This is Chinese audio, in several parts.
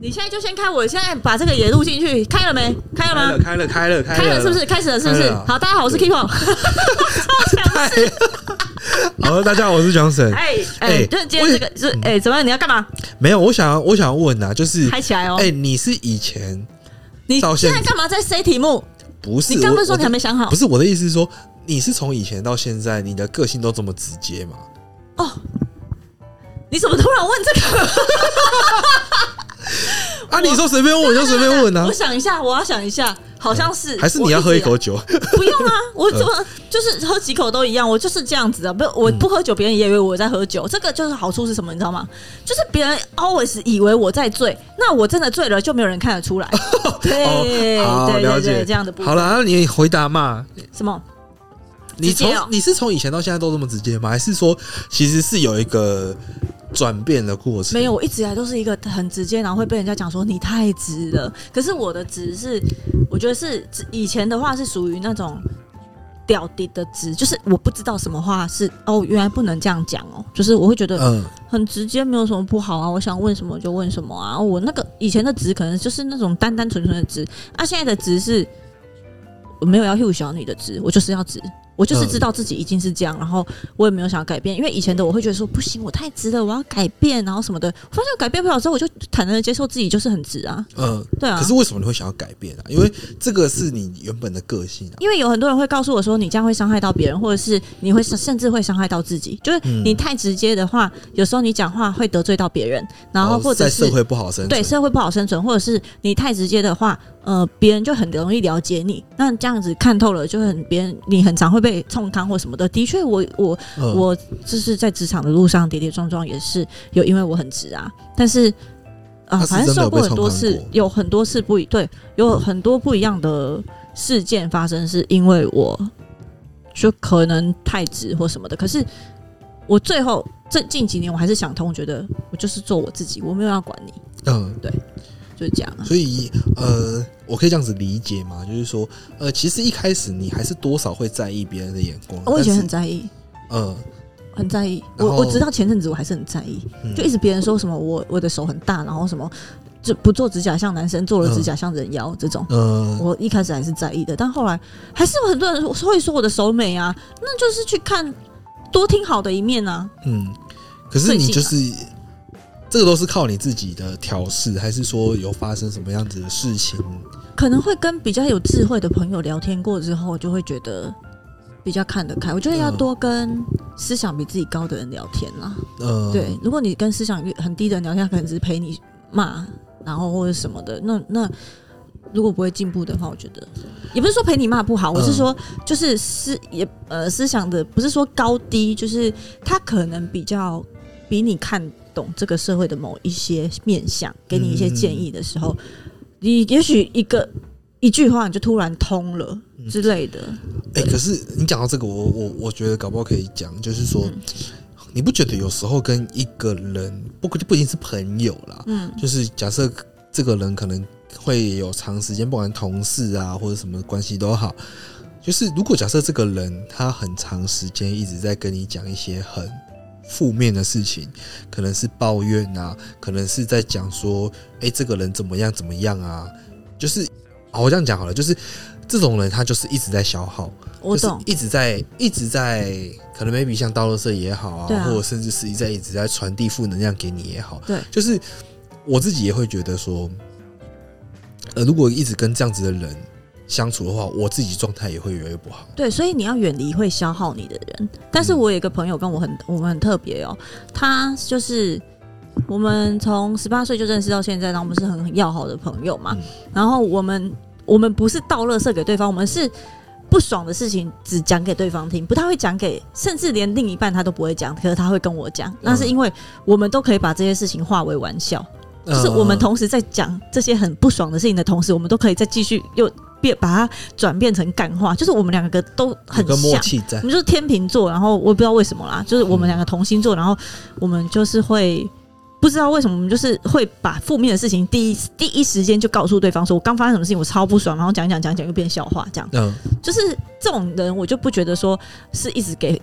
你现在就先开，我现在把这个也录进去，开了没？开了吗？开了，开了，开了，开了，是不是？开始了，是不是？好，大家好，我是 Kipo，超强势。好，大家好，我是 Johnson。哎哎，就今天这个是哎，怎么样？你要干嘛？没有，我想要，我想要问啊，就是开起来哦。哎，你是以前，你现在干嘛在 C 题目？不是，你刚不是说你还没想好？不是，我的意思是说，你是从以前到现在，你的个性都这么直接吗？哦，你怎么突然问这个？啊！你说随便问我就随便问啊！我想一下，我要想一下，好像是还是你要喝一口酒？不用啊，我 怎么就是喝几口都一样，我就是这样子啊！不，我不喝酒，别人也以为我在喝酒。这个就是好处是什么？你知道吗？就是别人 always 以为我在醉，那我真的醉了，就没有人看得出来。对对对对，这样的。好了，那你回答嘛？什么？你从你是从以前到现在都这么直接吗？还是说其实是有一个？转变的过程没有，我一直以来都是一个很直接，然后会被人家讲说你太直了。可是我的直是，我觉得是以前的话是属于那种屌滴的直，就是我不知道什么话是哦，原来不能这样讲哦，就是我会觉得嗯很直接，没有什么不好啊。我想问什么就问什么啊。我那个以前的直可能就是那种单单纯纯的直，啊，现在的直是我没有要秀小你的直，我就是要直。我就是知道自己已经是这样，然后我也没有想要改变，因为以前的我会觉得说不行，我太直了，我要改变，然后什么的。发现改变不了之后，我就坦然的接受自己就是很直啊。嗯，对啊。可是为什么你会想要改变啊？因为这个是你原本的个性啊。因为有很多人会告诉我说，你这样会伤害到别人，或者是你会甚至会伤害到自己。就是你太直接的话，有时候你讲话会得罪到别人，然后或者是社会不好生存，对社会不好生存，或者是你太直接的话。呃，别人就很容易了解你，那这样子看透了，就很别人你很常会被冲汤或什么的。的确，我我、嗯、我就是在职场的路上跌跌撞撞，也是有因为我很直啊。但是啊，反正受过很多次，有很多次不一对，有很多不一样的事件发生，是因为我就可能太直或什么的。可是我最后这近几年，我还是想通，觉得我就是做我自己，我没有要管你。嗯，对。就是这样，所以呃，我可以这样子理解吗？就是说，呃，其实一开始你还是多少会在意别人的眼光。我以前很在意，嗯，很在意。我我直到前阵子我还是很在意，就一直别人说什么我我的手很大，然后什么就不做指甲像男生，做了指甲像人妖这种。嗯，我一开始还是在意的，但后来还是有很多人会说我的手美啊，那就是去看多听好的一面啊。嗯，可是你就是。这个都是靠你自己的调试，还是说有发生什么样子的事情？可能会跟比较有智慧的朋友聊天过之后，就会觉得比较看得开。我觉得要多跟思想比自己高的人聊天啦。嗯，对，如果你跟思想很低的人聊天，可能只是陪你骂，然后或者什么的。那那如果不会进步的话，我觉得也不是说陪你骂不好，我是说就是思也呃思想的不是说高低，就是他可能比较比你看。懂这个社会的某一些面相，给你一些建议的时候，嗯、你也许一个一句话你就突然通了之类的。哎、嗯欸，可是你讲到这个，我我我觉得搞不好可以讲，就是说，嗯、你不觉得有时候跟一个人不不一定是朋友啦，嗯，就是假设这个人可能会有长时间，不管同事啊或者什么关系都好，就是如果假设这个人他很长时间一直在跟你讲一些很。负面的事情，可能是抱怨啊，可能是在讲说，哎、欸，这个人怎么样怎么样啊？就是，我这样讲好了，就是这种人，他就是一直在消耗，我懂，就是一直在一直在，可能 maybe 像倒垃圾也好啊，啊或者甚至是一在一直在传递负能量给你也好，对，就是我自己也会觉得说，呃，如果一直跟这样子的人。相处的话，我自己状态也会越来越不好。对，所以你要远离会消耗你的人。但是我有一个朋友跟我很，我们很特别哦。他就是我们从十八岁就认识到现在，然后我们是很要好的朋友嘛。然后我们我们不是倒垃圾给对方，我们是不爽的事情只讲给对方听，不太会讲给，甚至连另一半他都不会讲。可是他会跟我讲，那是因为我们都可以把这些事情化为玩笑，就是我们同时在讲这些很不爽的事情的同时，我们都可以再继续又。变把它转变成干话，就是我们两个都很像，默契在。我们就是天秤座，然后我也不知道为什么啦，就是我们两个同星座，然后我们就是会不知道为什么，我们就是会把负面的事情第一第一时间就告诉对方，说我刚发生什么事情，我超不爽，然后讲讲讲讲又变笑话，这样。嗯，就是这种人我就不觉得说是一直给。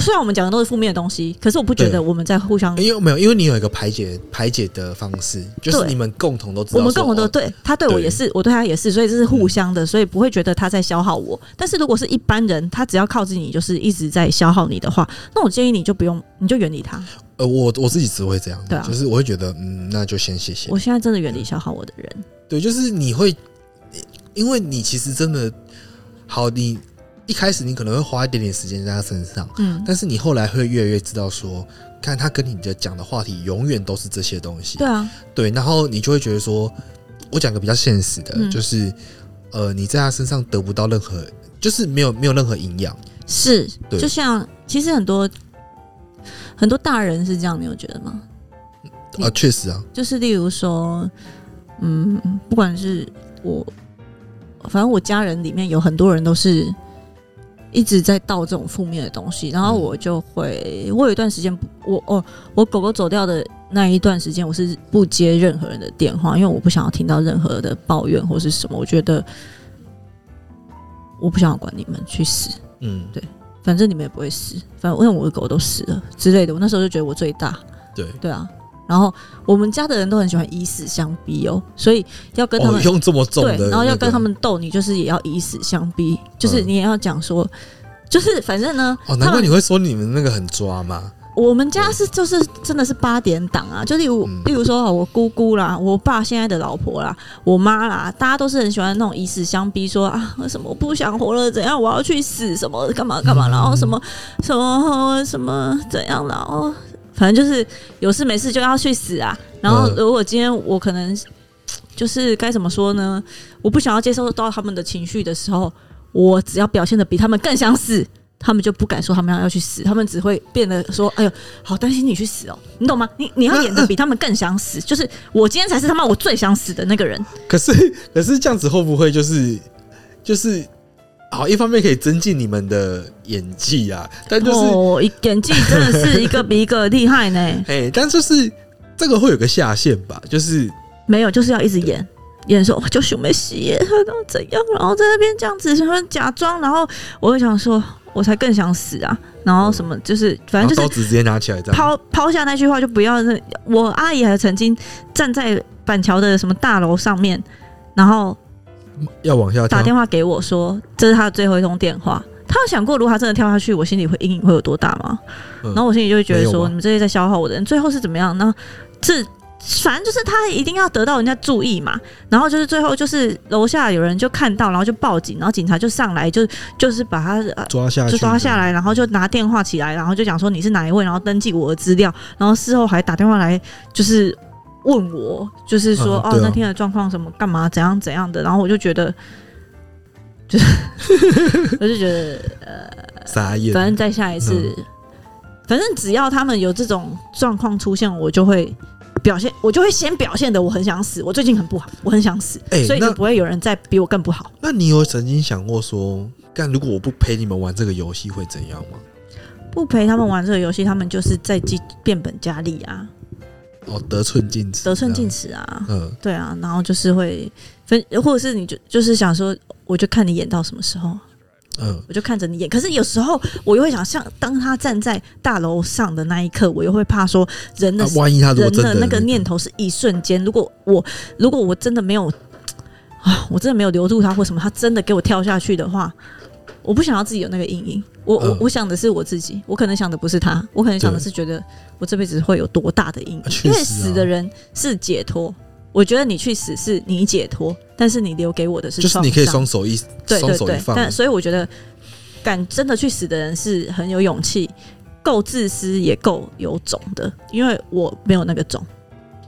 虽然我们讲的都是负面的东西，可是我不觉得我们在互相。因为没有，因为你有一个排解排解的方式，就是你们共同都知道。我们共同都对他对我也是，我对他也是，所以这是互相的，所以不会觉得他在消耗我。但是如果是一般人，他只要靠近你，就是一直在消耗你的话，那我建议你就不用，你就远离他。呃，我我自己只会这样，对啊，就是我会觉得，嗯，那就先谢谢。我现在真的远离消耗我的人。对，就是你会，因为你其实真的好，你。一开始你可能会花一点点时间在他身上，嗯，但是你后来会越来越知道说，看他跟你的讲的话题永远都是这些东西，对啊，对，然后你就会觉得说，我讲个比较现实的，嗯、就是，呃，你在他身上得不到任何，就是没有没有任何营养，是，对，就像其实很多很多大人是这样，你有觉得吗？啊，确实啊，就是例如说，嗯，不管是我，反正我家人里面有很多人都是。一直在倒这种负面的东西，然后我就会，我有一段时间，我哦，我狗狗走掉的那一段时间，我是不接任何人的电话，因为我不想要听到任何的抱怨或是什么。我觉得我不想要管你们去死，嗯，对，反正你们也不会死，反正因为我的狗都死了之类的。我那时候就觉得我最大，对，对啊。然后我们家的人都很喜欢以死相逼哦，所以要跟他们、哦、用这么重的、那个，然后要跟他们斗，你就是也要以死相逼，就是你也要讲说，嗯、就是反正呢，哦，难怪你会说你们那个很抓嘛。我们家是就是真的是八点档啊，就例如、嗯、例如说我姑姑啦，我爸现在的老婆啦，我妈啦，大家都是很喜欢那种以死相逼，说啊什么我不想活了，怎样我要去死，什么干嘛干嘛，然后什么什么什么怎样，然后。反正就是有事没事就要去死啊！然后如果今天我可能就是该怎么说呢？我不想要接受到他们的情绪的时候，我只要表现的比他们更想死，他们就不敢说他们要要去死，他们只会变得说：“哎呦，好担心你去死哦！”你懂吗？你你要演的比他们更想死，就是我今天才是他妈我最想死的那个人。可是可是这样子会不会就是就是？好，一方面可以增进你们的演技啊，但就是、哦、演技真的是一个比一个厉害呢。哎，但就是这个会有个下限吧，就是没有，就是要一直演演说我就是没戏，他都怎样，然后在那边这样子什么假装，然后我就想说，我才更想死啊，然后什么就是反正就是刀子直接拿起来抛抛下那句话就不要。我阿姨还曾经站在板桥的什么大楼上面，然后。要往下打电话给我说，这是他的最后一通电话。他有想过，如果他真的跳下去，我心里会阴影会有多大吗？然后我心里就会觉得说，你们这些在消耗我的人，最后是怎么样？那这反正就是他一定要得到人家注意嘛。然后就是最后就是楼下有人就看到，然后就报警，然后警察就上来，就就是把他抓下，就抓下来，然后就拿电话起来，然后就讲说你是哪一位，然后登记我的资料，然后事后还打电话来，就是。问我就是说、啊、哦，那天的状况什么干嘛怎样怎样的，然后我就觉得，就是我 就觉得呃，傻眼。反正再下一次，嗯、反正只要他们有这种状况出现，我就会表现，我就会先表现的我很想死，我最近很不好，我很想死，欸、所以就不会有人再比我更不好。那你有曾经想过说，干如果我不陪你们玩这个游戏会怎样吗？不陪他们玩这个游戏，他们就是在变本加厉啊。哦，得寸进尺，得寸进尺啊！嗯，对啊，然后就是会分，或者是你就就是想说，我就看你演到什么时候，嗯，我就看着你演。可是有时候我又会想，像当他站在大楼上的那一刻，我又会怕说，人的、啊、万一他人的那个念头是一瞬间。如果我如果我真的没有啊，我真的没有留住他，或什么，他真的给我跳下去的话。我不想要自己有那个阴影，我我我想的是我自己，我可能想的不是他，我可能想的是觉得我这辈子会有多大的阴影，因为死的人是解脱，我觉得你去死是你解脱，但是你留给我的是就是你可以双手一对对对，但所以我觉得敢真的去死的人是很有勇气，够自私也够有种的，因为我没有那个种，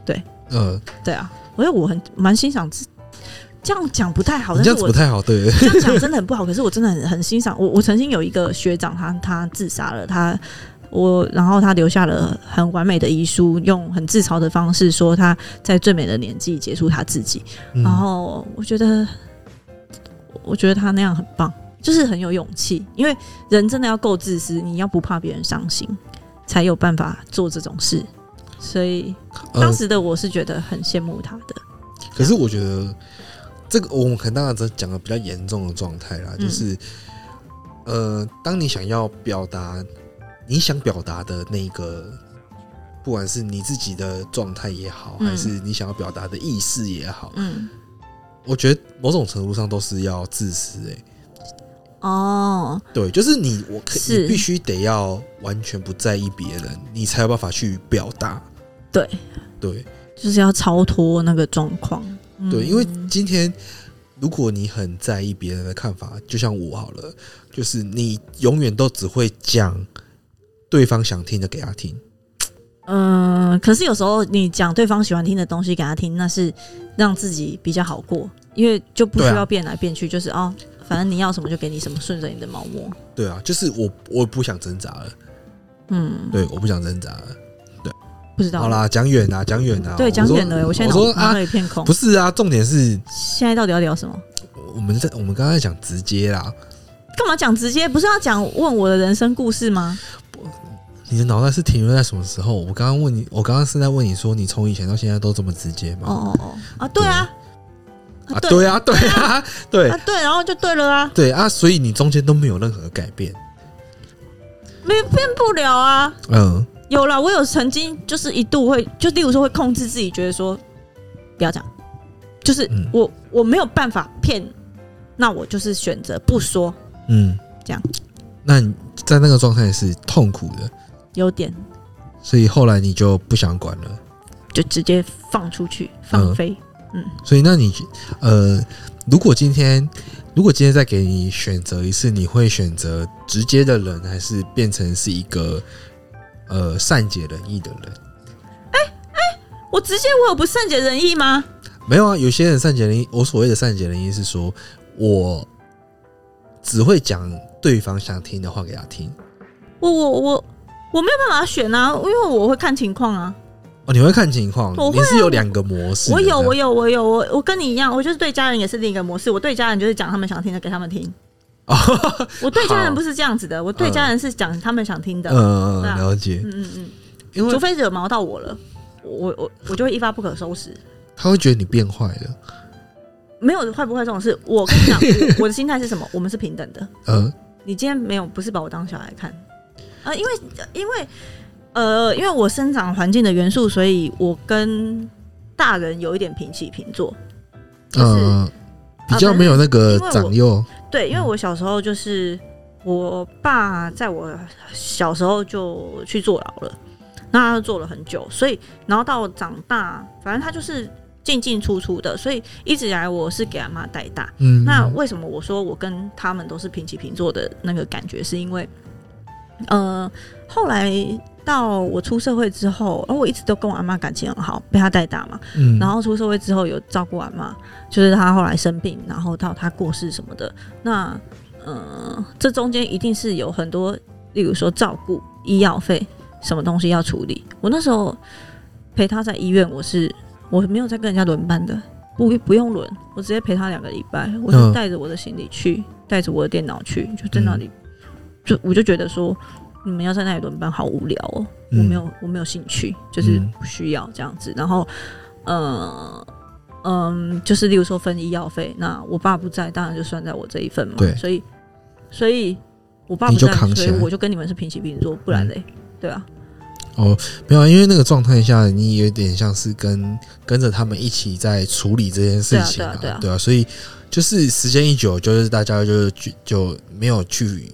对，嗯，对啊，我觉得我很蛮欣赏自。这样讲不太好，但是我不太好，对，这样讲真的很不好。可是我真的很很欣赏我。我曾经有一个学长他，他他自杀了，他我然后他留下了很完美的遗书，用很自嘲的方式说他在最美的年纪结束他自己。然后我觉得，我觉得他那样很棒，就是很有勇气。因为人真的要够自私，你要不怕别人伤心，才有办法做这种事。所以当时的我是觉得很羡慕他的。可是我觉得。这个我们可能当然只讲的比较严重的状态啦，就是呃，当你想要表达你想表达的那个，不管是你自己的状态也好，嗯、还是你想要表达的意思也好，嗯，我觉得某种程度上都是要自私哎、欸。哦，对，就是你，我可你必须得要完全不在意别人，你才有办法去表达。对，对，就是要超脱那个状况。对，因为今天如果你很在意别人的看法，就像我好了，就是你永远都只会讲对方想听的给他听。嗯，可是有时候你讲对方喜欢听的东西给他听，那是让自己比较好过，因为就不需要变来变去，就是哦。反正你要什么就给你什么，顺着你的毛摸。对啊，就是我我不想挣扎了。嗯，对，我不想挣扎了。对，不知道。好啦，讲远啦，讲远啦。对，讲远了。我现在脑脑里一片空。不是啊，重点是现在到底要聊什么？我们在我们刚才讲直接啦。干嘛讲直接？不是要讲问我的人生故事吗？你的脑袋是停留在什么时候？我刚刚问你，我刚刚是在问你说，你从以前到现在都这么直接吗？哦哦哦。啊，对啊。啊，对。啊，对啊，对 啊，对，然后就对了啊，对啊，所以你中间都没有任何改变，没变不了啊，嗯，有啦，我有曾经就是一度会，就例如说会控制自己，觉得说不要讲，就是我我没有办法骗，那我就是选择不说，嗯，这样，那你在那个状态是痛苦的，有点，所以后来你就不想管了，就直接放出去放飞。嗯，所以那你呃，如果今天如果今天再给你选择一次，你会选择直接的人，还是变成是一个呃善解人意的人？哎哎，我直接我有不善解人意吗？没有啊，有些人善解人意。我所谓的善解人意是说，我只会讲对方想听的话给他听。我我我我没有办法选啊，因为我会看情况啊。哦，你会看情况，啊、你是有两个模式。我有，我有，我有，我我跟你一样，我就是对家人也是另一个模式。我对家人就是讲他们想听的给他们听。哦，我对家人不是这样子的，我对家人是讲他们想听的。嗯，了解。嗯嗯嗯，因为除非惹毛到我了，我我我就会一发不可收拾。他会觉得你变坏了？没有坏不坏这种事。我跟你讲，我的心态是什么？我们是平等的。嗯，你今天没有不是把我当小孩看啊？因为因为。呃，因为我生长环境的元素，所以我跟大人有一点平起平坐，就是、呃、比较没有那个长幼。对，因为我小时候就是我爸在我小时候就去坐牢了，那他坐了很久，所以然后到长大，反正他就是进进出出的，所以一直以来我是给阿妈带大。嗯，那为什么我说我跟他们都是平起平坐的那个感觉，是因为呃后来。到我出社会之后，而我一直都跟我阿妈感情很好，被她带大嘛。嗯。然后出社会之后有照顾阿妈，就是她后来生病，然后到她过世什么的。那，呃，这中间一定是有很多，例如说照顾、医药费什么东西要处理。我那时候陪她在医院，我是我没有在跟人家轮班的，不不用轮，我直接陪她两个礼拜，我就带着我的行李去，带着我的电脑去，就在那里，就我就觉得说。你们要在那里轮班，好无聊哦！嗯、我没有，我没有兴趣，就是不需要这样子。然后，呃，嗯，就是例如说分医药费，那我爸不在，当然就算在我这一份嘛。对，所以，所以我爸不在，所以我就跟你们是平起平坐，不然嘞，嗯、对啊。哦，没有，因为那个状态下，你有点像是跟跟着他们一起在处理这件事情啊，对啊，对啊，对啊，所以就是时间一久，就是大家就就就没有去。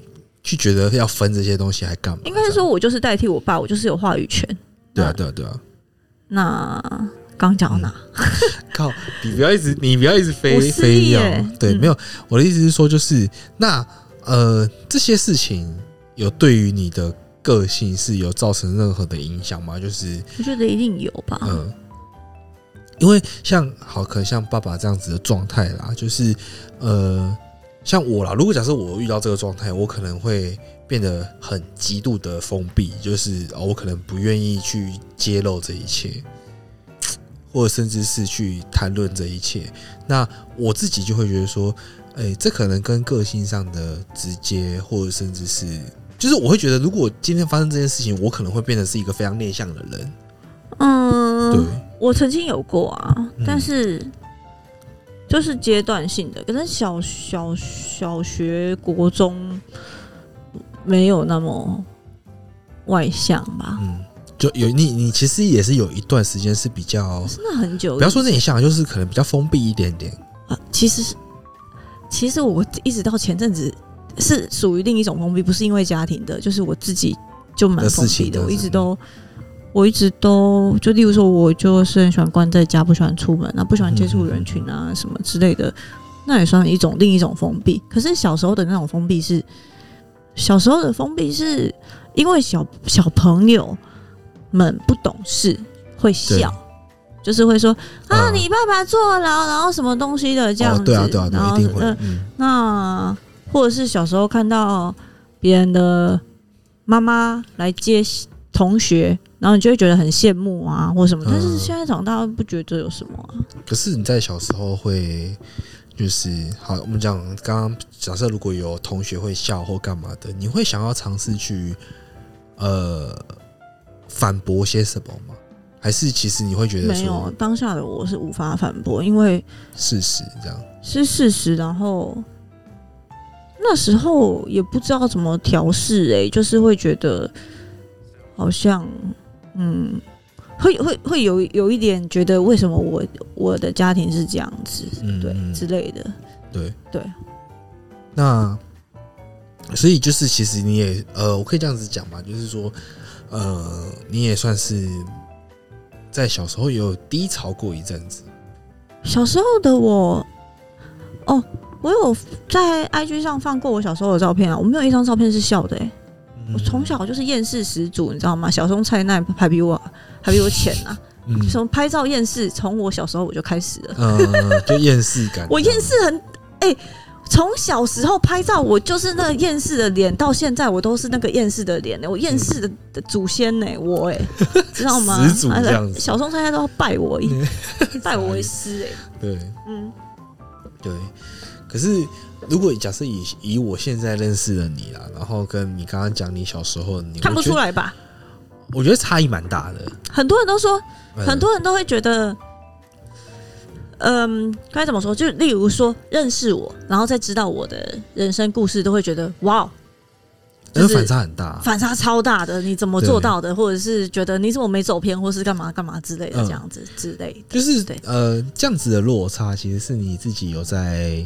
去觉得要分这些东西还干嘛？应该是说我就是代替我爸，我就是有话语权。对啊，对啊，对啊。那刚讲到哪？嗯、靠！你不要一直，你不要一直飞飞要。对，嗯、没有。我的意思是说，就是那呃，这些事情有对于你的个性是有造成任何的影响吗？就是我觉得一定有吧。嗯，因为像好，可能像爸爸这样子的状态啦，就是呃。像我啦，如果假设我遇到这个状态，我可能会变得很极度的封闭，就是我可能不愿意去揭露这一切，或者甚至是去谈论这一切。那我自己就会觉得说，哎，这可能跟个性上的直接，或者甚至是，就是我会觉得，如果今天发生这件事情，我可能会变得是一个非常内向的人。嗯，对，我曾经有过啊，但是。就是阶段性的，可能小小小学、国中没有那么外向吧。嗯，就有你，你其实也是有一段时间是比较，真的很久。不要说内向，就是可能比较封闭一点点啊。其实，其实我一直到前阵子是属于另一种封闭，不是因为家庭的，就是我自己就蛮封闭的。我一直都，我一直都就例如说，我就是很喜欢关在家，不喜欢出门啊，不喜欢接触人群啊，什么之类的。那也算一种另一种封闭。可是小时候的那种封闭是，小时候的封闭是因为小小朋友们不懂事，会笑，就是会说啊，你爸爸坐牢，然后什么东西的这样子，对啊对啊，然后嗯，那或者是小时候看到别人的妈妈来接同学，然后你就会觉得很羡慕啊，或什么。但是现在长大不觉得有什么啊。可是你在小时候会。就是好，我们讲刚刚假设如果有同学会笑或干嘛的，你会想要尝试去呃反驳些什么吗？还是其实你会觉得，没有，当下的我是无法反驳，因为事实这样是事实。然后那时候也不知道怎么调试，哎，就是会觉得好像嗯。会会会有有一点觉得为什么我我的家庭是这样子，嗯、对之类的，对对。那所以就是其实你也呃，我可以这样子讲吧，就是说呃，你也算是在小时候有低潮过一阵子。小时候的我，哦，我有在 IG 上放过我小时候的照片啊，我没有一张照片是笑的，我从小就是厌世始祖，你知道吗？小松菜奈还比我。还比我浅呐、啊，从、嗯、拍照厌世，从我小时候我就开始了，嗯，就厌世感。我厌世很，哎、欸，从小时候拍照，我就是那个厌世的脸，到现在我都是那个厌世的脸呢。我厌世的的祖先呢，我哎，知道吗？始祖这样子，小松菜奈都要拜我一，拜我为师哎。对，嗯，对。可是如果假设以以我现在认识的你啦，然后跟你刚刚讲你小时候，你看不出来吧？我觉得差异蛮大的。很多人都说，很多人都会觉得，嗯，该怎么说？就例如说，认识我，然后再知道我的人生故事，都会觉得哇，就是反差很大，反差超大的。你怎么做到的？或者是觉得你怎么没走偏，或是干嘛干嘛之类的，这样子之类的。就是呃，这样子的落差，其实是你自己有在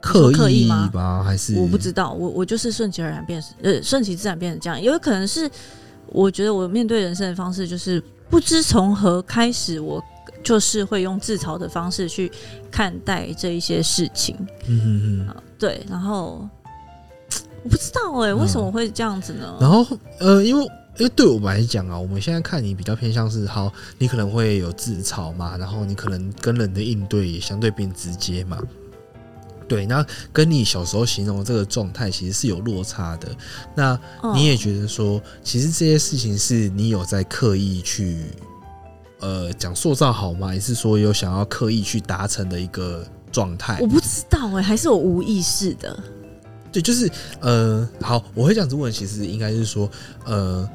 刻意，刻意吗？还是我不知道。我我就是顺其而然变，呃，顺其自然变成这样，有可能是。我觉得我面对人生的方式就是不知从何开始，我就是会用自嘲的方式去看待这一些事情。嗯嗯嗯，对。然后我不知道哎、欸，为什么会这样子呢？然后呃，因为因为对我们来讲啊，我们现在看你比较偏向是，好，你可能会有自嘲嘛，然后你可能跟人的应对也相对变直接嘛。对，那跟你小时候形容的这个状态其实是有落差的。那你也觉得说，其实这些事情是你有在刻意去，呃，讲塑造好吗？还是说有想要刻意去达成的一个状态？我不知道哎、欸，还是我无意识的？对，就是呃，好，我会这样子问，其实应该是说，呃，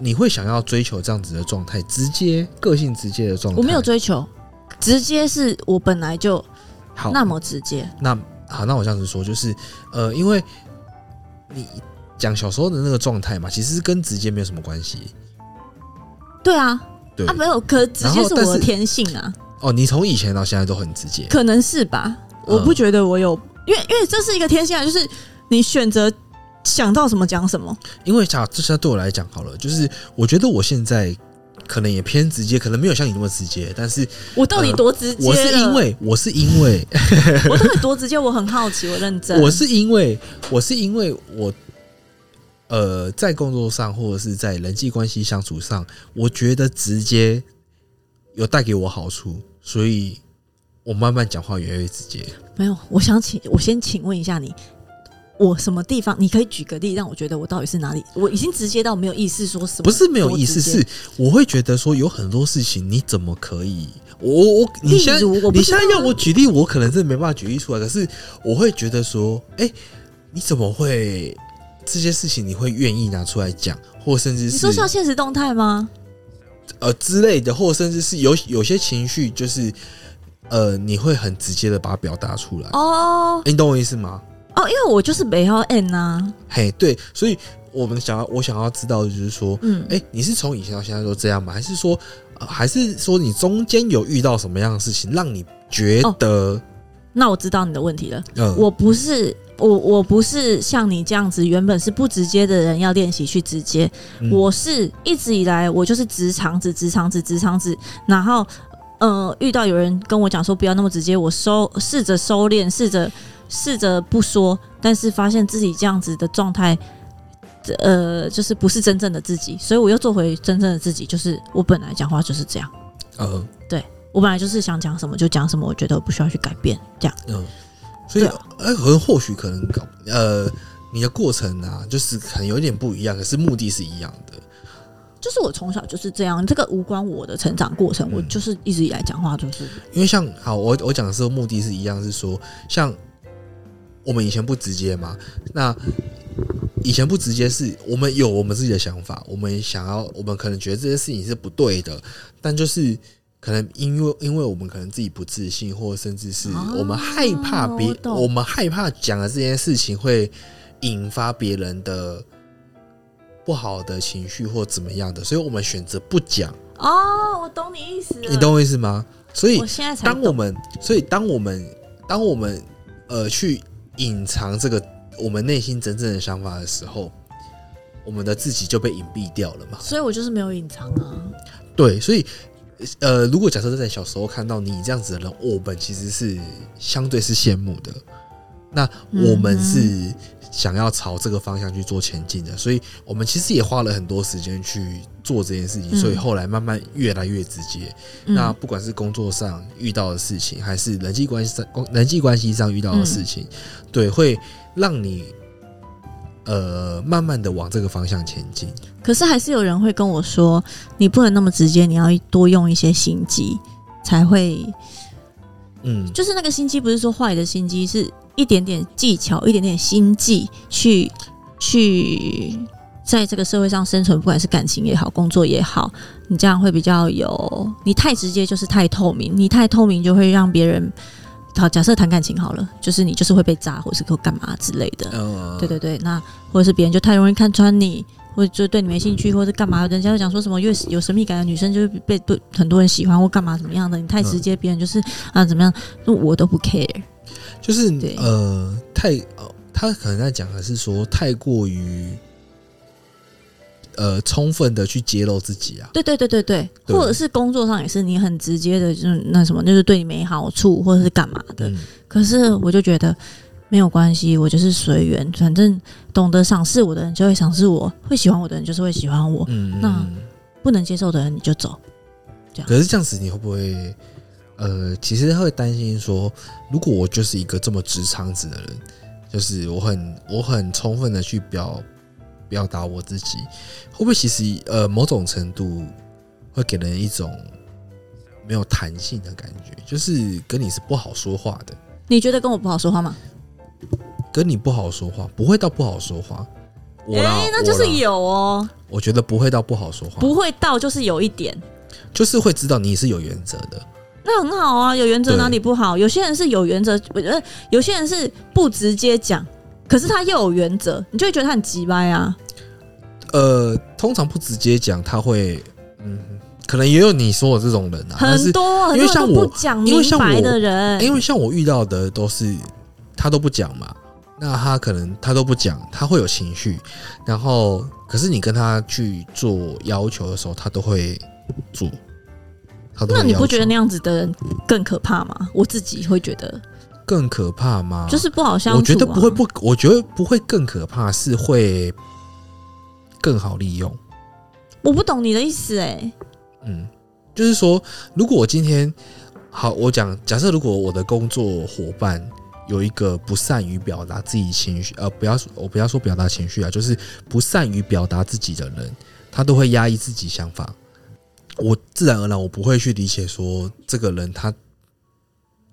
你会想要追求这样子的状态，直接个性直接的状态？我没有追求，直接是我本来就好那么直接。那好，那我这样子说，就是，呃，因为你讲小时候的那个状态嘛，其实是跟直接没有什么关系。对啊，对啊，没有，可直接是我的天性啊。哦，你从以前到现在都很直接，可能是吧？我不觉得我有，嗯、因为因为这是一个天性啊，就是你选择想到什么讲什么。因为假这些对我来讲好了，就是我觉得我现在。可能也偏直接，可能没有像你那么直接，但是我到底多直接？我是因为，我是因为，我到底多直接？我很好奇，我认真。我是因为，我是因为我，呃，在工作上或者是在人际关系相处上，我觉得直接有带给我好处，所以我慢慢讲话越来越直接。没有，我想请我先请问一下你。我什么地方？你可以举个例，让我觉得我到底是哪里？我已经直接到没有意思说什么。不是没有意思，是我会觉得说有很多事情你怎么可以？我我你现在你现在要我举例，我可能是没办法举例出来。可是我会觉得说，哎、欸，你怎么会这些事情你会愿意拿出来讲，或甚至是你说像现实动态吗？呃之类的，或甚至是有有些情绪，就是呃，你会很直接的把它表达出来。哦，你懂我意思吗？哦，因为我就是没有 N 呐。嘿，对，所以我们想要，我想要知道的就是说，嗯，哎、欸，你是从以前到现在都这样吗？还是说，呃、还是说你中间有遇到什么样的事情，让你觉得？哦、那我知道你的问题了。嗯，我不是。我我不是像你这样子，原本是不直接的人，要练习去直接。嗯、我是一直以来，我就是直肠子，直肠子，直肠子。然后，呃，遇到有人跟我讲说不要那么直接，我收试着收敛，试着试着不说，但是发现自己这样子的状态，呃，就是不是真正的自己，所以我又做回真正的自己，就是我本来讲话就是这样。嗯，对，我本来就是想讲什么就讲什么，我觉得我不需要去改变这样。嗯。所以，哎，可能或许可能搞，呃，你的过程啊，就是可能有一点不一样，可是目的是一样的。就是我从小就是这样，这个无关我的成长过程，嗯、我就是一直以来讲话就是。因为像好，我我讲的时候目的是一样，是说像我们以前不直接嘛，那以前不直接是我们有我们自己的想法，我们想要，我们可能觉得这件事情是不对的，但就是。可能因为因为我们可能自己不自信，或者甚至是我们害怕别，哦、我，我们害怕讲的这件事情会引发别人的不好的情绪或怎么样的，所以我们选择不讲。哦，我懂你意思，你懂我意思吗？所以当我们，所以当我们，当我们呃去隐藏这个我们内心真正的想法的时候，我们的自己就被隐蔽掉了嘛。所以我就是没有隐藏啊。对，所以。呃，如果假设在小时候看到你这样子的人，我们其实是相对是羡慕的。那我们是想要朝这个方向去做前进的，所以我们其实也花了很多时间去做这件事情。所以后来慢慢越来越直接。那不管是工作上遇到的事情，还是人际关系上人际关系上遇到的事情，对，会让你。呃，慢慢的往这个方向前进。可是还是有人会跟我说，你不能那么直接，你要多用一些心机才会。嗯，就是那个心机，不是说坏的心机，是一点点技巧，一点点心计，去去在这个社会上生存，不管是感情也好，工作也好，你这样会比较有。你太直接就是太透明，你太透明就会让别人。好，假设谈感情好了，就是你就是会被扎，或是会干嘛之类的。Uh, 对对对，那或者是别人就太容易看穿你，或者就对你没兴趣，或者是干嘛？人家会讲说什么越有神秘感的女生就是被被很多人喜欢或干嘛怎么样的？你太直接，别人就是啊怎么样？那我都不 care。就是对呃，太呃，他可能在讲的是说太过于。呃，充分的去揭露自己啊，对对对对对，对或者是工作上也是你很直接的，就是那什么，就是对你没好处或者是干嘛的。嗯、可是我就觉得没有关系，我就是随缘，反正懂得赏识我的人就会赏识我，会喜欢我的人就是会喜欢我。嗯，那不能接受的人你就走。这样。可是这样子你会不会呃，其实会担心说，如果我就是一个这么直肠子的人，就是我很我很充分的去表。表达我自己，会不会其实呃某种程度会给人一种没有弹性的感觉，就是跟你是不好说话的。你觉得跟我不好说话吗？跟你不好说话，不会到不好说话。我啦，欸，那就是有哦。我觉得不会到不好说话，不会到就是有一点，就是会知道你是有原则的。那很好啊，有原则哪里不好？有些人是有原则，我觉得有些人是不直接讲。可是他又有原则，你就会觉得他很急掰啊。呃，通常不直接讲，他会，嗯，可能也有你说的这种人啊。很多，因为像我，因为像我的人，因为像我遇到的都是他都不讲嘛。那他可能他都不讲，他会有情绪。然后，可是你跟他去做要求的时候，他都会做。他都。那你不觉得那样子的人更可怕吗？我自己会觉得。更可怕吗？就是不好相处啊。我觉得不会不，我觉得不会更可怕，是会更好利用。我不懂你的意思哎。嗯，就是说，如果我今天好，我讲假设，如果我的工作伙伴有一个不善于表达自己情绪，呃，不要说，我不要说表达情绪啊，就是不善于表达自己的人，他都会压抑自己想法。我自然而然，我不会去理解说这个人他。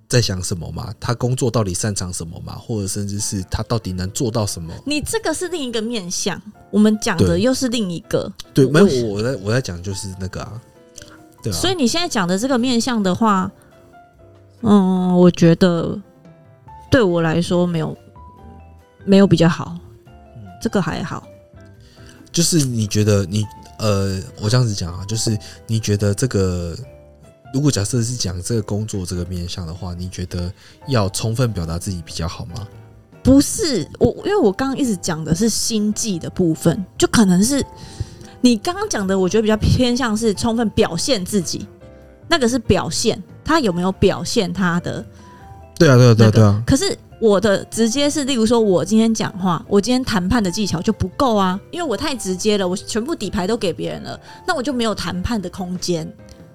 在想什么嘛？他工作到底擅长什么嘛？或者甚至是他到底能做到什么？你这个是另一个面向，我们讲的又是另一个。对，没有我我在我在讲就是那个啊，对啊。所以你现在讲的这个面向的话，嗯，我觉得对我来说没有没有比较好，这个还好。就是你觉得你呃，我这样子讲啊，就是你觉得这个，如果假设是讲这个工作这个面向的话，你觉得要充分表达自己比较好吗？不是我，因为我刚刚一直讲的是心计的部分，就可能是你刚刚讲的，我觉得比较偏向是充分表现自己，那个是表现，他有没有表现他的？对啊，对啊，对啊，对啊。可是。我的直接是，例如说，我今天讲话，我今天谈判的技巧就不够啊，因为我太直接了，我全部底牌都给别人了，那我就没有谈判的空间，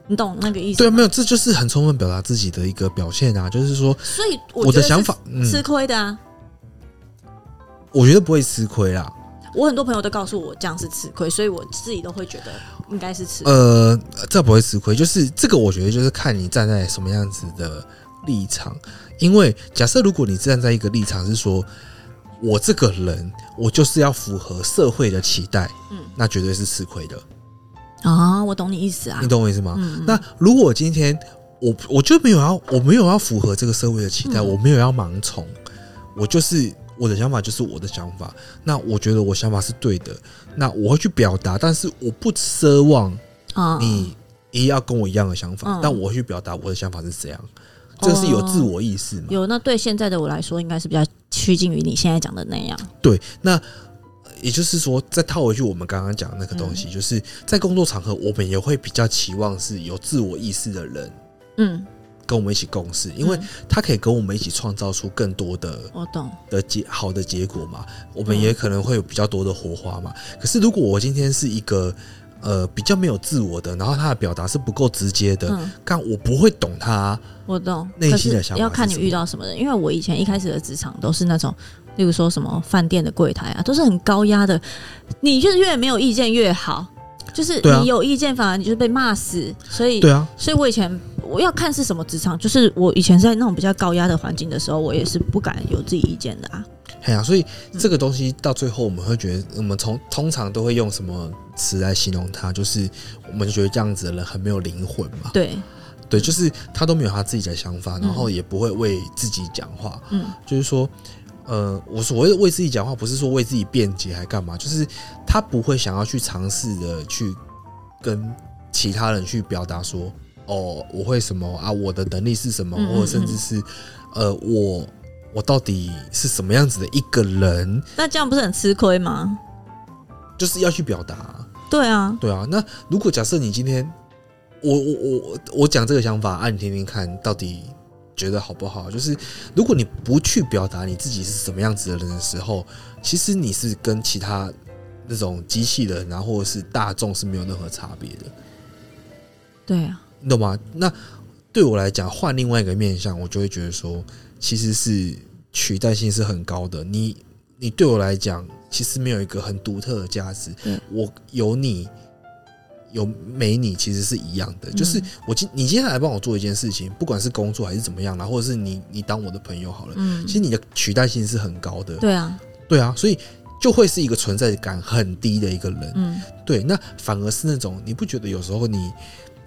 你懂那个意思？对，没有，这就是很充分表达自己的一个表现啊，就是说，所以我的想法吃亏的啊，我觉得不会吃亏啦。我很多朋友都告诉我这样是吃亏，所以我自己都会觉得应该是吃亏。呃，这不会吃亏，就是这个，我觉得就是看你站在什么样子的立场。因为假设如果你站在一个立场是说，我这个人我就是要符合社会的期待，嗯，那绝对是吃亏的。啊，我懂你意思啊，你懂我意思吗？嗯，那如果今天我我就没有要我没有要符合这个社会的期待，我没有要盲从，我就是我的想法就是我的想法，那我觉得我想法是对的，那我会去表达，但是我不奢望啊。你也要跟我一样的想法，但我会去表达我的想法是怎样。这是有自我意识吗？有，那对现在的我来说，应该是比较趋近于你现在讲的那样。对，那也就是说，再套回去我们刚刚讲的那个东西，嗯、就是在工作场合，我们也会比较期望是有自我意识的人，嗯，跟我们一起共事，因为他可以跟我们一起创造出更多的我懂的结好的结果嘛。我们也可能会有比较多的火花嘛。可是如果我今天是一个。呃，比较没有自我的，然后他的表达是不够直接的，但、嗯、我不会懂他。我懂内心的想法，要看你遇到什么人。因为我以前一开始的职场都是那种，例如说什么饭店的柜台啊，都是很高压的。你就是越没有意见越好，就是你有意见反而你就是被骂死。所以，对啊，所以我以前我要看是什么职场，就是我以前在那种比较高压的环境的时候，我也是不敢有自己意见的啊。哎呀、啊，所以这个东西到最后，我们会觉得，我们从通常都会用什么词来形容他？就是我们就觉得这样子的人很没有灵魂嘛。对，对，就是他都没有他自己的想法，然后也不会为自己讲话。嗯，就是说，呃，我所谓的为自己讲话，不是说为自己辩解还干嘛，就是他不会想要去尝试的去跟其他人去表达说，哦，我会什么啊，我的能力是什么，或者甚至是呃，我。我到底是什么样子的一个人？那这样不是很吃亏吗？就是要去表达。对啊，对啊。那如果假设你今天，我我我我讲这个想法，啊，你听听看到底觉得好不好？就是如果你不去表达你自己是什么样子的人的时候，其实你是跟其他那种机器人啊，或者是大众是没有任何差别的。对啊，你懂吗？那对我来讲，换另外一个面向，我就会觉得说。其实是取代性是很高的。你你对我来讲，其实没有一个很独特的价值。我有你有没你，其实是一样的。就是我今你今天来帮我做一件事情，不管是工作还是怎么样啦，或者是你你当我的朋友好了。嗯其实你的取代性是很高的。对啊，对啊，所以就会是一个存在感很低的一个人。嗯，对。那反而是那种你不觉得有时候你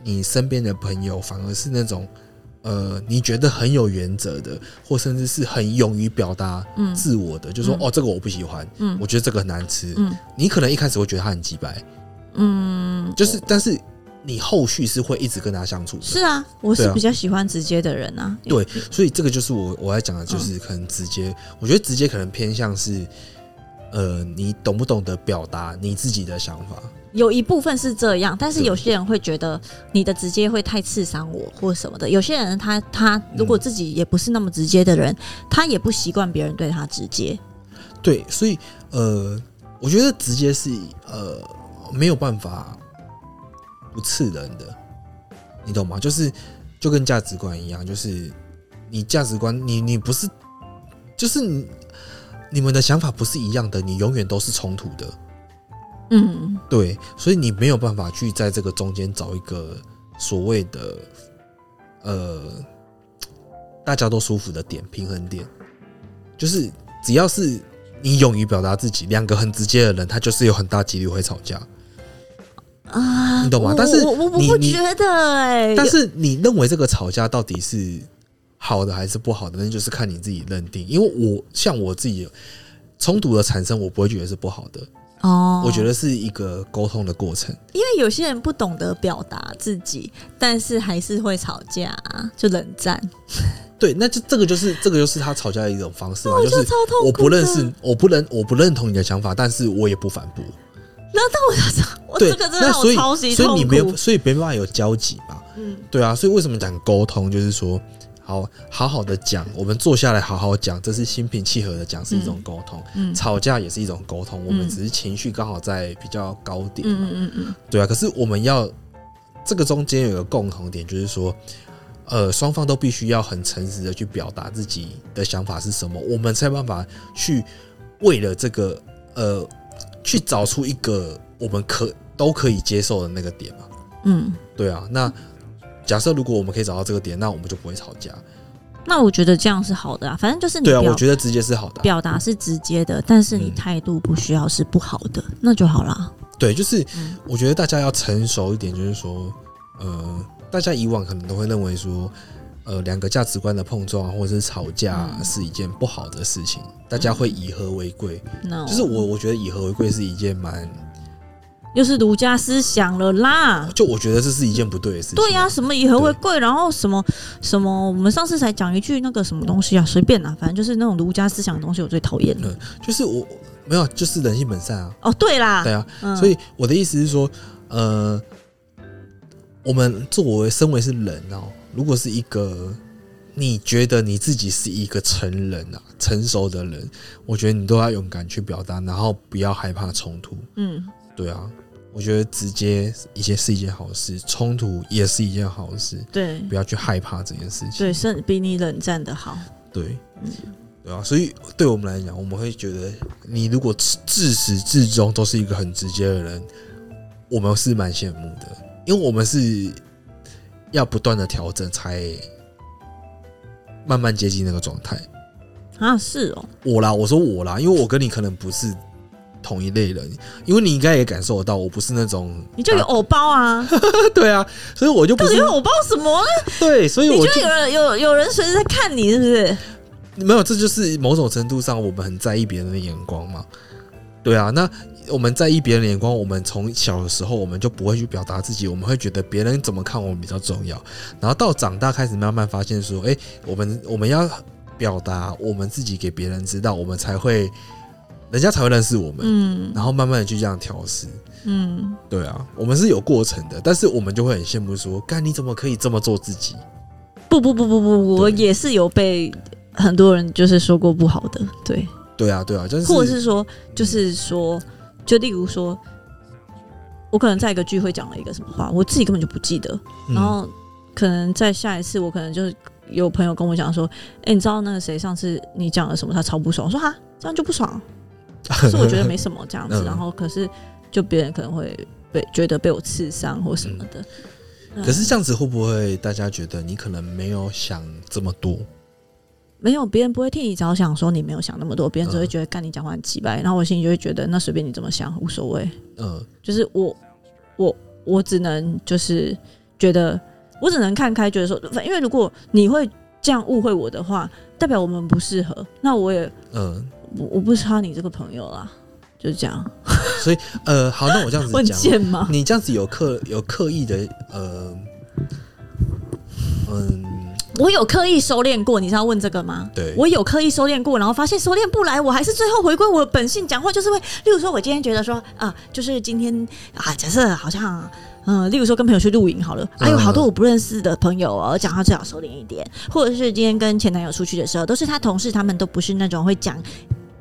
你身边的朋友反而是那种。呃，你觉得很有原则的，或甚至是很勇于表达自我的，嗯、就说哦，这个我不喜欢，嗯，我觉得这个很难吃，嗯，你可能一开始会觉得他很鸡白，嗯，就是，但是你后续是会一直跟他相处的。是啊，我是比较喜欢直接的人啊，对，所以这个就是我我要讲的，就是可能直接，嗯、我觉得直接可能偏向是，呃，你懂不懂得表达你自己的想法。有一部分是这样，但是有些人会觉得你的直接会太刺伤我或什么的。有些人他他如果自己也不是那么直接的人，嗯、他也不习惯别人对他直接。对，所以呃，我觉得直接是呃没有办法不刺人的，你懂吗？就是就跟价值观一样，就是你价值观你你不是，就是你你们的想法不是一样的，你永远都是冲突的。嗯，对，所以你没有办法去在这个中间找一个所谓的呃大家都舒服的点平衡点，就是只要是你勇于表达自己，两个很直接的人，他就是有很大几率会吵架啊，你懂吗？但是我我不觉得哎，但是你认为这个吵架到底是好的还是不好的，那就是看你自己认定。因为我像我自己。冲突的产生，我不会觉得是不好的。哦，我觉得是一个沟通的过程。因为有些人不懂得表达自己，但是还是会吵架，就冷战。对，那就这个就是这个就是他吵架的一种方式嘛，就是我不认识，我不认我不认同你的想法，但是我也不反驳。那但我想说，对，这个真的我超级痛苦，所以你没有，所以没办法有交集嘛。嗯，对啊，所以为什么讲沟通，就是说。好好好的讲，我们坐下来好好讲，这是心平气和的讲，是一种沟通。嗯，吵架也是一种沟通，嗯，我们只是情绪刚好在比较高点嘛。嗯嗯嗯，对啊。可是我们要这个中间有个共同点，就是说，呃，双方都必须要很诚实的去表达自己的想法是什么，我们才有办法去为了这个呃，去找出一个我们可都可以接受的那个点嘛。嗯，对啊。那假设如果我们可以找到这个点，那我们就不会吵架。那我觉得这样是好的啊，反正就是你对啊，我觉得直接是好的啊，表达是直接的，但是你态度不需要是不好的，嗯，那就好啦。对，就是我觉得大家要成熟一点，就是说，呃，大家以往可能都会认为说，呃，两个价值观的碰撞或者是吵架是一件不好的事情，嗯，大家会以和为贵。就是我我觉得以和为贵是一件蛮。又是儒家思想了啦！就我觉得这是一件不对的事情。对呀、啊，什么以和为贵，然后什么什么，我们上次才讲一句那个什么东西啊，随便啦，反正就是那种儒家思想的东西，我最讨厌了。嗯，就是我没有，就是人性本善啊。哦，对啦，对啊，嗯、所以我的意思是说，呃，我们作为身为是人哦，如果是一个你觉得你自己是一个成人啊、成熟的人，我觉得你都要勇敢去表达，然后不要害怕冲突。嗯，对啊。我觉得直接一些是一件好事，冲突也是一件好事。对，不要去害怕这件事情。对，是比你冷战的好。对，嗯，对啊。所以对我们来讲，我们会觉得，你如果自始至终都是一个很直接的人，我们是蛮羡慕的，因为我们是要不断的调整，才慢慢接近那个状态。啊，是哦。我啦，我说我啦，因为我跟你可能不是。同一类人，因为你应该也感受得到，我不是那种你就有偶包啊，对啊，所以我就不是有偶包什么呢？对，所以我就有人有有人随时在看你，是不是？没有，这就是某种程度上我们很在意别人的眼光嘛。对啊，那我们在意别人的眼光，我们从小的时候我们就不会去表达自己，我们会觉得别人怎么看我们比较重要。然后到长大开始慢慢发现说，哎，我们我们要表达我们自己给别人知道，我们才会。人家才会认识我们，嗯，然后慢慢的去这样调试，嗯，对啊，我们是有过程的，但是我们就会很羡慕说，干你怎么可以这么做自己？不不不不不，我也是有被很多人就是说过不好的，对，对啊对啊，就是或者是说，就是说，就例如说，我可能在一个聚会讲了一个什么话，我自己根本就不记得，然后可能在下一次，我可能就是有朋友跟我讲说，哎，你知道那个谁上次你讲了什么，他超不爽，我说哈，这样就不爽。可 是我觉得没什么这样子，然后可是就别人可能会被觉得被我刺伤或什么的。可是这样子会不会大家觉得你可能没有想这么多？没有，别人不会替你着想，说你没有想那么多，别人只会觉得干你讲话很机掰，然后我心里就会觉得那随便你怎么想无所谓。嗯，就是我我我只能就是觉得我只能看开，觉得说，因为如果你会这样误会我的话，代表我们不适合，那我也嗯。我我不差你这个朋友啦，就是这样。所以呃，好，那我这样子讲，贱吗？你这样子有刻有刻意的呃，嗯，我有刻意收敛过，你是要问这个吗？对，我有刻意收敛过，然后发现收敛不来，我还是最后回归我的本性，讲话就是会，例如说，我今天觉得说啊，就是今天啊，假设好像。嗯，例如说跟朋友去露营好了，还有好多我不认识的朋友哦，讲话最好收敛一点。或者是今天跟前男友出去的时候，都是他同事，他们都不是那种会讲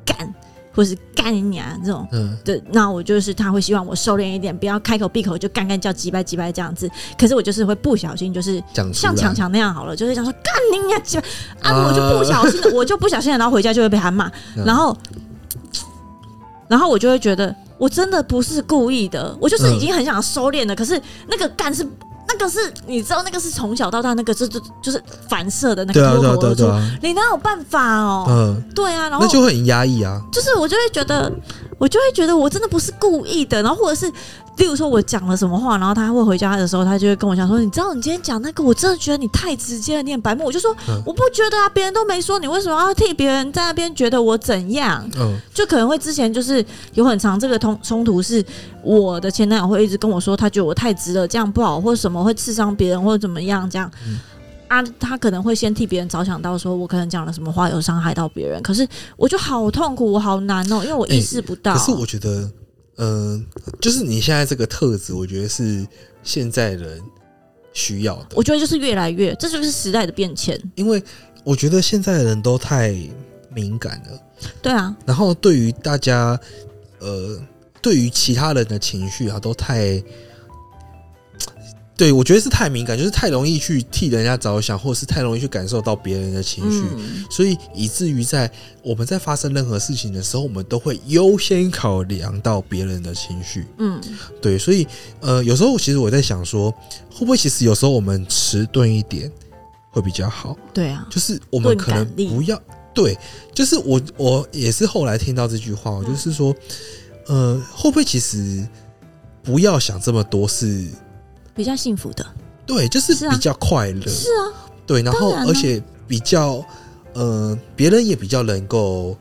干或是干你啊这种。嗯，对，那我就是他会希望我收敛一点，不要开口闭口就干干叫几百几百这样子。可是我就是会不小心，就是像强强那样好了，就是想说干你啊几百啊，我就不小心的，我就不小心的，然后回家就会被他骂，然后，然后我就会觉得。我真的不是故意的，我就是已经很想收敛了。嗯、可是那个干是那个是，你知道那个是从小到大那个就就就是反射的那个脱口而出，你哪有办法哦？嗯，对啊，然后那就会很压抑啊。就是我就会觉得，我就会觉得我真的不是故意的，然后或者是，例如说我讲了什么话，然后他会回家的时候，他就会跟我讲说，你知道你今天讲那个，我真的觉得你太直接了，你很白目。我就说，嗯、我不觉得啊，别人都没说，你为什么要替别人在那边觉得我怎样？嗯，就可能会之前就是有很长这个冲冲突，是我的前男友会一直跟我说，他觉得我太直了，这样不好，或者什么会刺伤别人，或者怎么样这样。嗯啊，他可能会先替别人着想到，说我可能讲了什么话有伤害到别人，可是我就好痛苦，我好难哦，因为我意识不到。欸、可是我觉得，嗯、呃，就是你现在这个特质，我觉得是现在人需要的。我觉得就是越来越，这就是时代的变迁。因为我觉得现在的人都太敏感了。对啊。然后对于大家，呃，对于其他人的情绪啊，都太。对，我觉得是太敏感，就是太容易去替人家着想，或者是太容易去感受到别人的情绪，嗯、所以以至于在我们在发生任何事情的时候，我们都会优先考量到别人的情绪。嗯，对，所以呃，有时候其实我在想说，会不会其实有时候我们迟钝一点会比较好？对啊，就是我们可能不要对，就是我我也是后来听到这句话，就是说，呃，会不会其实不要想这么多是。比较幸福的，对，就是比较快乐，是啊，对，然后而且比较，呃，别人也比较能够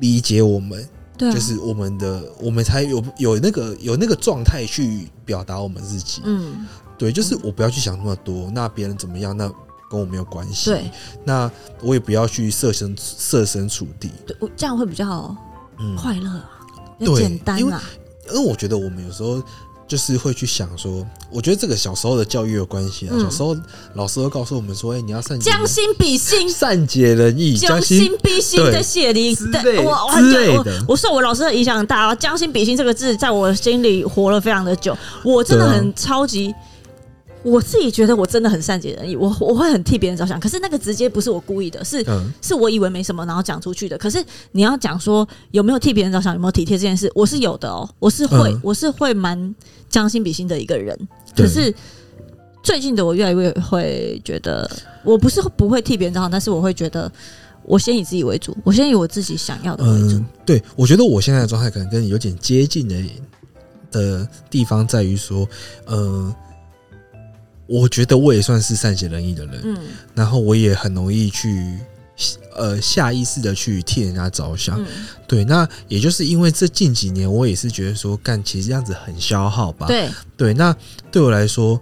理解我们，对，就是我们的，我们才有有那个有那个状态去表达我们自己，嗯，对，就是我不要去想那么多，那别人怎么样，那跟我没有关系，对，那我也不要去设身设身处地，对，我这样会比较快乐，对，简单啊，因为因为我觉得我们有时候。就是会去想说，我觉得这个小时候的教育有关系啊。小时候老师会告诉我们说：“哎，你要善解，将心比心，善解人意，将心比心的谢礼之类我我我受我老师的影响很大啊。将心比心这个字在我心里活了非常的久，我真的很超级。我自己觉得我真的很善解人意，我我会很替别人着想。可是那个直接不是我故意的，是、嗯、是我以为没什么，然后讲出去的。可是你要讲说有没有替别人着想，有没有体贴这件事，我是有的哦，我是会，嗯、我是会蛮将心比心的一个人。可是最近的我越来越会觉得，我不是不会替别人着想，但是我会觉得我先以自己为主，我先以我自己想要的为主。嗯、对，我觉得我现在的状态可能跟你有点接近的的地方在于说，嗯。我觉得我也算是善解人意的人，嗯，然后我也很容易去，呃，下意识的去替人家着想，嗯、对，那也就是因为这近几年，我也是觉得说，干其实这样子很消耗吧，对，对，那对我来说，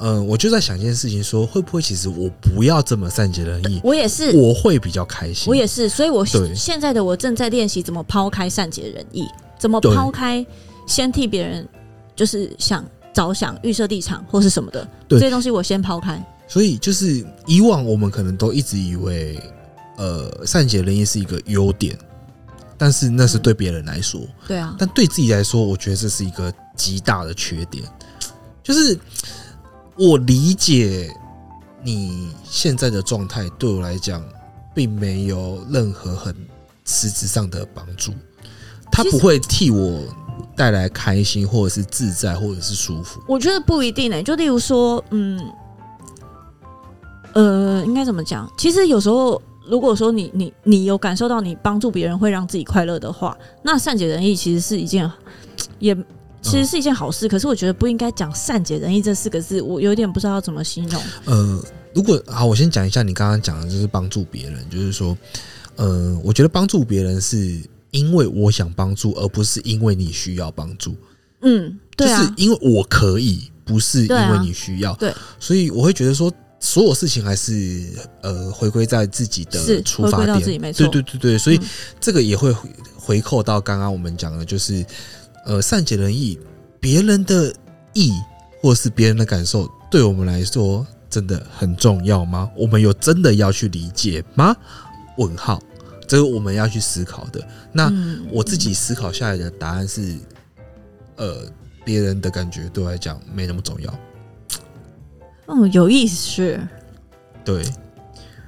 嗯、呃，我就在想一件事情，说会不会其实我不要这么善解人意，我也是，我会比较开心，我也是，所以我现在的我正在练习怎么抛开善解人意，怎么抛开先替别人就是想。着想、预设立场或是什么的，对这些东西我先抛开。所以就是以往我们可能都一直以为，呃，善解人意是一个优点，但是那是对别人来说，嗯、对啊。但对自己来说，我觉得这是一个极大的缺点。就是我理解你现在的状态，对我来讲，并没有任何很实质上的帮助，他不会替我。带来开心，或者是自在，或者是舒服。我觉得不一定呢、欸。就例如说，嗯，呃，应该怎么讲？其实有时候，如果说你你你有感受到你帮助别人会让自己快乐的话，那善解人意其实是一件，也其实是一件好事。嗯、可是我觉得不应该讲善解人意这四个字，我有点不知道要怎么形容。呃，如果好，我先讲一下你刚刚讲的，就是帮助别人，就是说，呃，我觉得帮助别人是。因为我想帮助，而不是因为你需要帮助。嗯，对啊，就是因为我可以，不是因为你需要。对，所以我会觉得说，所有事情还是呃，回归在自己的出发点。对对对对，所以这个也会回扣到刚刚我们讲的，就是呃，善解人意，别人的意或是别人的感受，对我们来说真的很重要吗？我们有真的要去理解吗？问号。这是我们要去思考的。那我自己思考下来的答案是，呃，别人的感觉对我来讲没那么重要。嗯，有意思。对，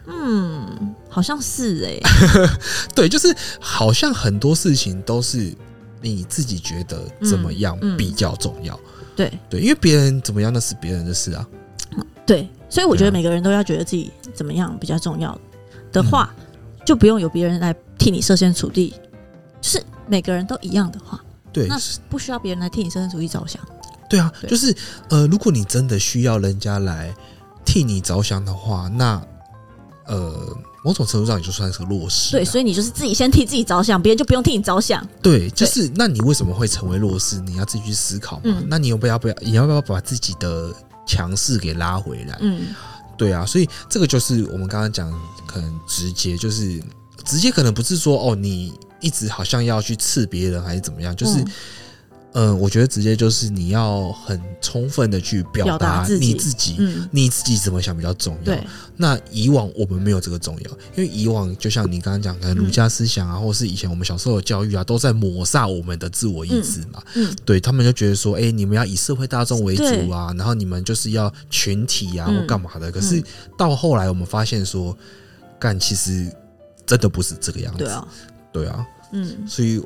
嗯，好像是哎。对，就是好像很多事情都是你自己觉得怎么样比较重要。对对，因为别人怎么样那是别人的事啊。对，所以我觉得每个人都要觉得自己怎么样比较重要的话。就不用有别人来替你设身处地就是每个人都一样的话，对，那不需要别人来替你设身处地着想。对啊，对就是呃，如果你真的需要人家来替你着想的话，那呃，某种程度上你就算是个弱势。对，所以你就是自己先替自己着想，别人就不用替你着想。对，就是那你为什么会成为弱势？你要自己去思考嘛。嗯那你要不要不要？你要不要把自己的强势给拉回来？嗯，对啊，所以这个就是我们刚刚讲，可能直接就是直接，可能不是说哦，你一直好像要去刺别人还是怎么样，就是。嗯，我觉得直接就是你要很充分的去表达你自己，嗯，你自己怎么想比较重要。那以往我们没有这个重要，因为以往就像你刚刚讲的儒家思想啊，或是以前我们小时候的教育啊，都在抹杀我们的自我意志嘛。嗯，对他们就觉得说，哎，你们要以社会大众为主啊，然后你们就是要群体啊或干嘛的。可是到后来我们发现说，干其实真的不是这个样子。对啊，对啊，嗯，所以。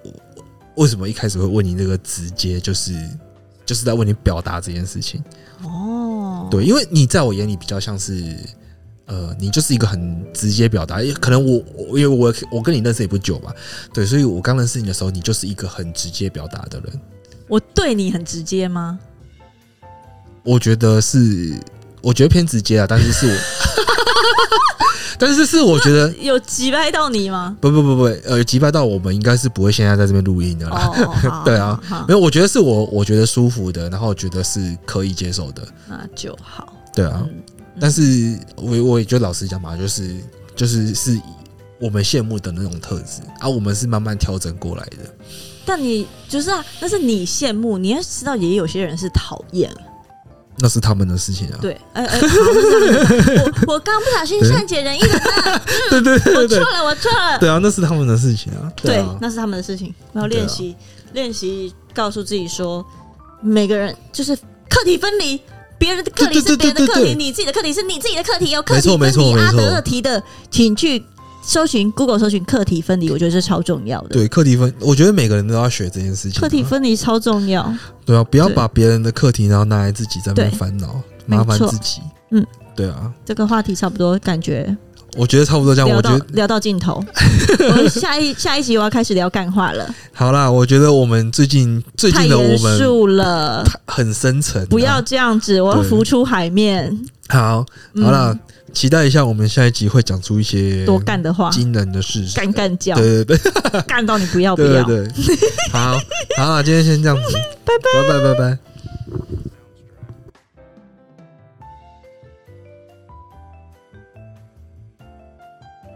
为什么一开始会问你那个直接，就是就是在问你表达这件事情哦？对，因为你在我眼里比较像是，呃，你就是一个很直接表达。可能我因为我我跟你认识也不久吧，对，所以我刚认识你的时候，你就是一个很直接表达的人。我对你很直接吗？我觉得是，我觉得偏直接啊，但是是我。但是是我觉得 有击败到你吗？不不不不，呃，击败到我们应该是不会现在在这边录音的啦。哦、对啊，没有，我觉得是我我觉得舒服的，然后觉得是可以接受的，那就好。对啊，嗯、但是我我也就老实讲嘛，就是就是是我们羡慕的那种特质啊，我们是慢慢调整过来的。但你就是啊，那是你羡慕，你要知道，也有些人是讨厌。那是他们的事情啊。对，哎、欸、哎、欸，我 我刚不小心善解人意了，对对对，我错了，我错了。对啊，那是他们的事情啊。对，啊对，那是他们的事情。然后练习练习，告诉自己说，每个人就是课题分离，别人的课题是别人的课题，你自己的课题是你自己的课题，有课题分离。阿德勒提的，请去。搜寻 Google 搜寻课题分离，我觉得是超重要的。对，课题分，我觉得每个人都要学这件事情。课题分离超重要。对啊，不要把别人的课题然后拿来自己在那边烦恼，麻烦自己。嗯，对啊。这个话题差不多，感觉。我觉得差不多这样。我觉得聊到尽头。我下一下一集我要开始聊干话了。好啦，我觉得我们最近最近的我们太严肃了，很深沉。不要这样子，我要浮出海面。好，好了。期待一下，我们下一集会讲出一些多干的话，惊人的事实，干干叫，对对对，干到你不要 不要，对。对对，好，好，今天先这样子，拜拜，拜拜，拜拜。